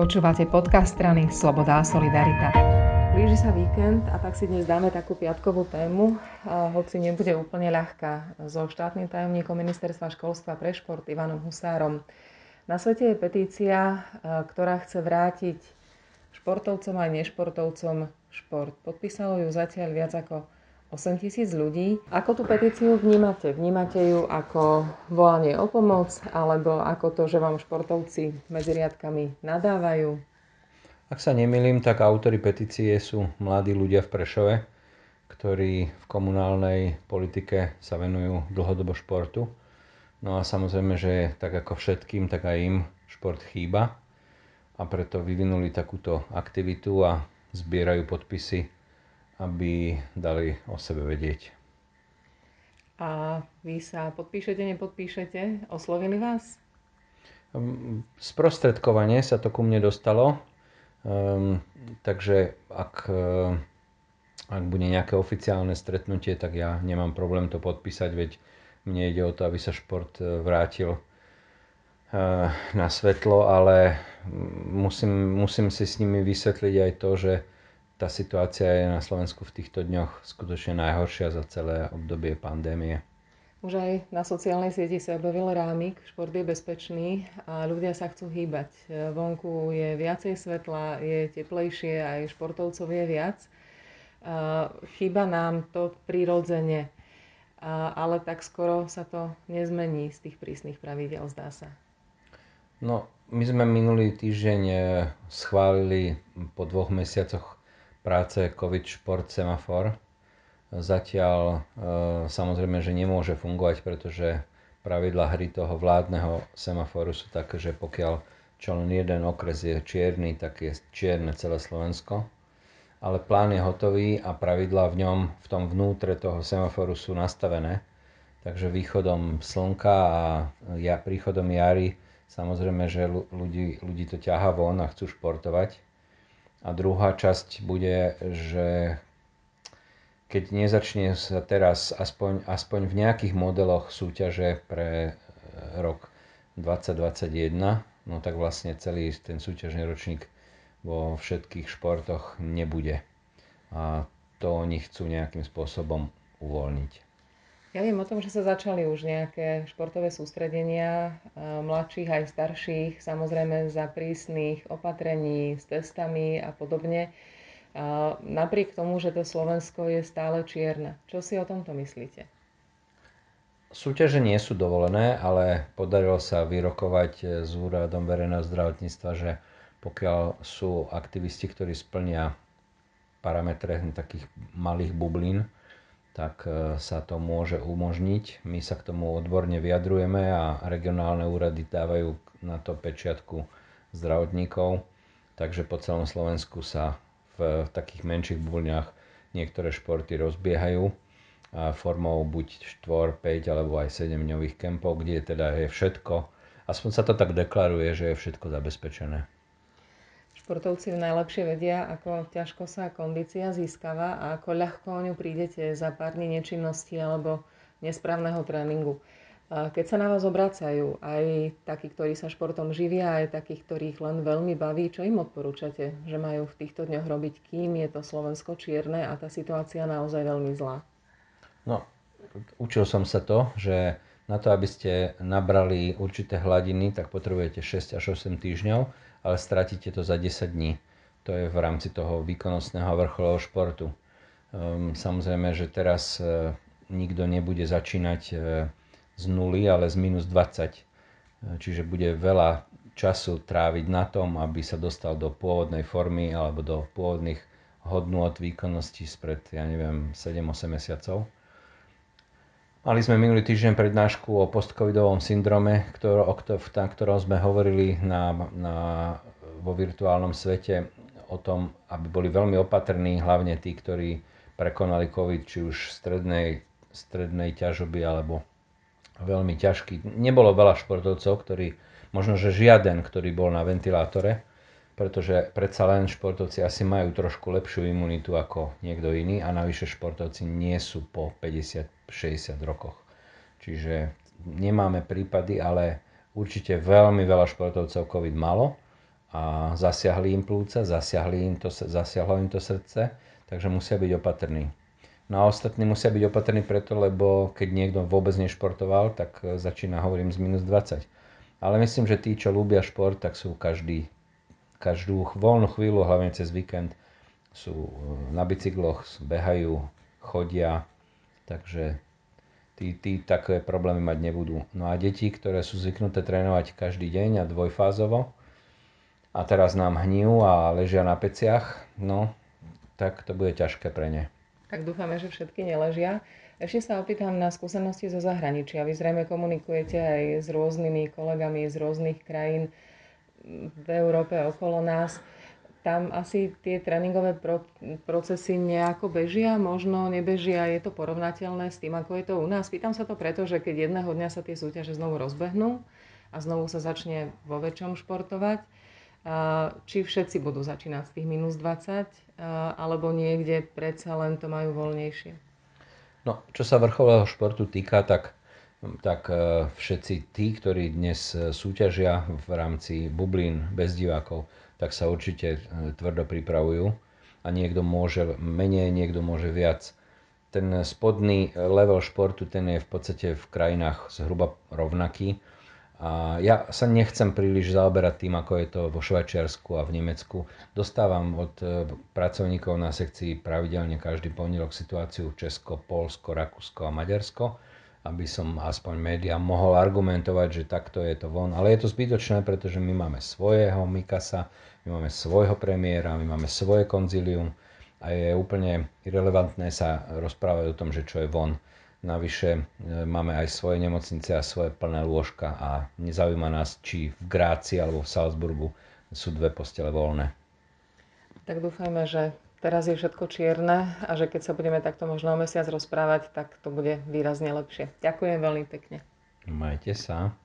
Počúvate podcast strany Sloboda a Solidarita. Blíži sa víkend a tak si dnes dáme takú piatkovú tému, hoci nebude úplne ľahká, so štátnym tajomníkom Ministerstva školstva pre šport Ivanom Husárom. Na svete je petícia, ktorá chce vrátiť športovcom aj nešportovcom šport. Podpísalo ju zatiaľ viac ako 8 tisíc ľudí. Ako tú petíciu vnímate? Vnímate ju ako volanie o pomoc alebo ako to, že vám športovci medzi riadkami nadávajú? Ak sa nemýlim, tak autory petície sú mladí ľudia v Prešove, ktorí v komunálnej politike sa venujú dlhodobo športu. No a samozrejme, že tak ako všetkým, tak aj im šport chýba a preto vyvinuli takúto aktivitu a zbierajú podpisy aby dali o sebe vedieť. A vy sa podpíšete, nepodpíšete? Oslovili vás? Ehm, sprostredkovanie sa to ku mne dostalo, um, takže ak, uh, ak bude nejaké oficiálne stretnutie, tak ja nemám problém to podpísať, veď mne ide o to, aby sa šport e, vrátil uh, na svetlo, ale musím, musím si s nimi vysvetliť aj to, že tá situácia je na Slovensku v týchto dňoch skutočne najhoršia za celé obdobie pandémie. Už aj na sociálnej sieti sa objavil rámik, šport je bezpečný a ľudia sa chcú hýbať. Vonku je viacej svetla, je teplejšie, aj športovcov je viac. Chýba nám to prirodzene, ale tak skoro sa to nezmení z tých prísnych pravidel, zdá sa. No, my sme minulý týždeň eh, schválili po dvoch mesiacoch práce COVID Šport Semafor. Zatiaľ e, samozrejme, že nemôže fungovať, pretože pravidla hry toho vládneho semaforu sú také, že pokiaľ čo len jeden okres je čierny, tak je čierne celé Slovensko. Ale plán je hotový a pravidlá v ňom, v tom vnútre toho semaforu sú nastavené. Takže východom slnka a ja, príchodom jary samozrejme, že ľudí, ľudí to ťaha von a chcú športovať a druhá časť bude, že keď nezačne sa teraz aspoň, aspoň v nejakých modeloch súťaže pre e, rok 2021, no tak vlastne celý ten súťažný ročník vo všetkých športoch nebude. A to oni chcú nejakým spôsobom uvoľniť. Ja viem o tom, že sa začali už nejaké športové sústredenia mladších aj starších, samozrejme za prísnych opatrení s testami a podobne. Napriek tomu, že to Slovensko je stále čierne. Čo si o tomto myslíte? Súťaže nie sú dovolené, ale podarilo sa vyrokovať e, s úradom verejného zdravotníctva, že pokiaľ sú aktivisti, ktorí splnia parametre takých malých bublín, tak e, sa to môže umožniť. My sa k tomu odborne vyjadrujeme a regionálne úrady dávajú na to pečiatku zdravotníkov, takže po celom Slovensku sa v, takých menších bublňách niektoré športy rozbiehajú formou buď 4, 5 alebo aj 7 dňových kempov, kde teda je všetko, aspoň sa to tak deklaruje, že je všetko zabezpečené. Športovci najlepšie vedia, ako ťažko sa kondícia získava a ako ľahko o ňu prídete za pár dní nečinnosti alebo nesprávneho tréningu. Keď sa na vás obracajú aj takí, ktorí sa športom živia, aj takých, ktorých len veľmi baví, čo im odporúčate, že majú v týchto dňoch robiť, kým je to Slovensko čierne a tá situácia naozaj veľmi zlá? No, učil som sa to, že na to, aby ste nabrali určité hladiny, tak potrebujete 6 až 8 týždňov ale stratíte to za 10 dní. To je v rámci toho výkonnostného vrcholového športu. Um, samozrejme, že teraz uh, nikto nebude začínať uh, z nuly, ale z minus 20. Uh, čiže bude veľa času tráviť na tom, aby sa dostal do pôvodnej formy alebo do pôvodných hodnôt výkonnosti spred, ja neviem, 7-8 mesiacov. Mali sme minulý týždeň prednášku o postcovidovom syndrome, ktor- o ktorom sme hovorili na, na, vo virtuálnom svete o tom, aby boli veľmi opatrní, hlavne tí, ktorí prekonali COVID, či už strednej, strednej ťažoby alebo veľmi ťažký. Nebolo veľa športovcov, ktorí, možno že žiaden, ktorý bol na ventilátore, pretože predsa len športovci asi majú trošku lepšiu imunitu ako niekto iný a navyše športovci nie sú po 50-60 rokoch. Čiže nemáme prípady, ale určite veľmi veľa športovcov COVID malo a zasiahli im plúca, zasiahli im to, zasiahlo im to srdce, takže musia byť opatrní. No a ostatní musia byť opatrní preto, lebo keď niekto vôbec nešportoval, tak začína, hovorím, z minus 20. Ale myslím, že tí, čo ľúbia šport, tak sú každý, každú voľnú chvíľu, hlavne cez víkend, sú e, na bicykloch, behajú, chodia, takže tí, tí také problémy mať nebudú. No a deti, ktoré sú zvyknuté trénovať každý deň a dvojfázovo a teraz nám hnijú a ležia na peciach, no tak to bude ťažké pre ne. Tak dúfame, že všetky neležia. Ešte sa opýtam na skúsenosti zo zahraničia. Vy zrejme komunikujete aj s rôznymi kolegami z rôznych krajín v Európe okolo nás tam asi tie tréningové pro, procesy nejako bežia, možno nebežia, je to porovnateľné s tým, ako je to u nás. Pýtam sa to preto, že keď jedného dňa sa tie súťaže znovu rozbehnú a znovu sa začne vo väčšom športovať, či všetci budú začínať z tých minus 20, alebo niekde predsa len to majú voľnejšie. No, čo sa vrcholového športu týka, tak tak e, všetci tí, ktorí dnes súťažia v rámci bublín bez divákov, tak sa určite e, tvrdo pripravujú a niekto môže menej, niekto môže viac. Ten spodný level športu, ten je v podstate v krajinách zhruba rovnaký. A ja sa nechcem príliš zaoberať tým, ako je to vo Švajčiarsku a v Nemecku. Dostávam od e, pracovníkov na sekcii pravidelne každý pondelok situáciu Česko, Polsko, Rakúsko a Maďarsko aby som aspoň médiá mohol argumentovať, že takto je to von. Ale je to zbytočné, pretože my máme svojho Mikasa, my máme svojho premiéra, my máme svoje konzilium a je úplne irrelevantné sa rozprávať o tom, že čo je von. Navyše e, máme aj svoje nemocnice a svoje plné lôžka a nezaujíma nás, či v Gráci alebo v Salzburgu sú dve postele voľné. Tak dúfajme, že teraz je všetko čierne a že keď sa budeme takto možno o mesiac rozprávať, tak to bude výrazne lepšie. Ďakujem veľmi pekne. Majte sa.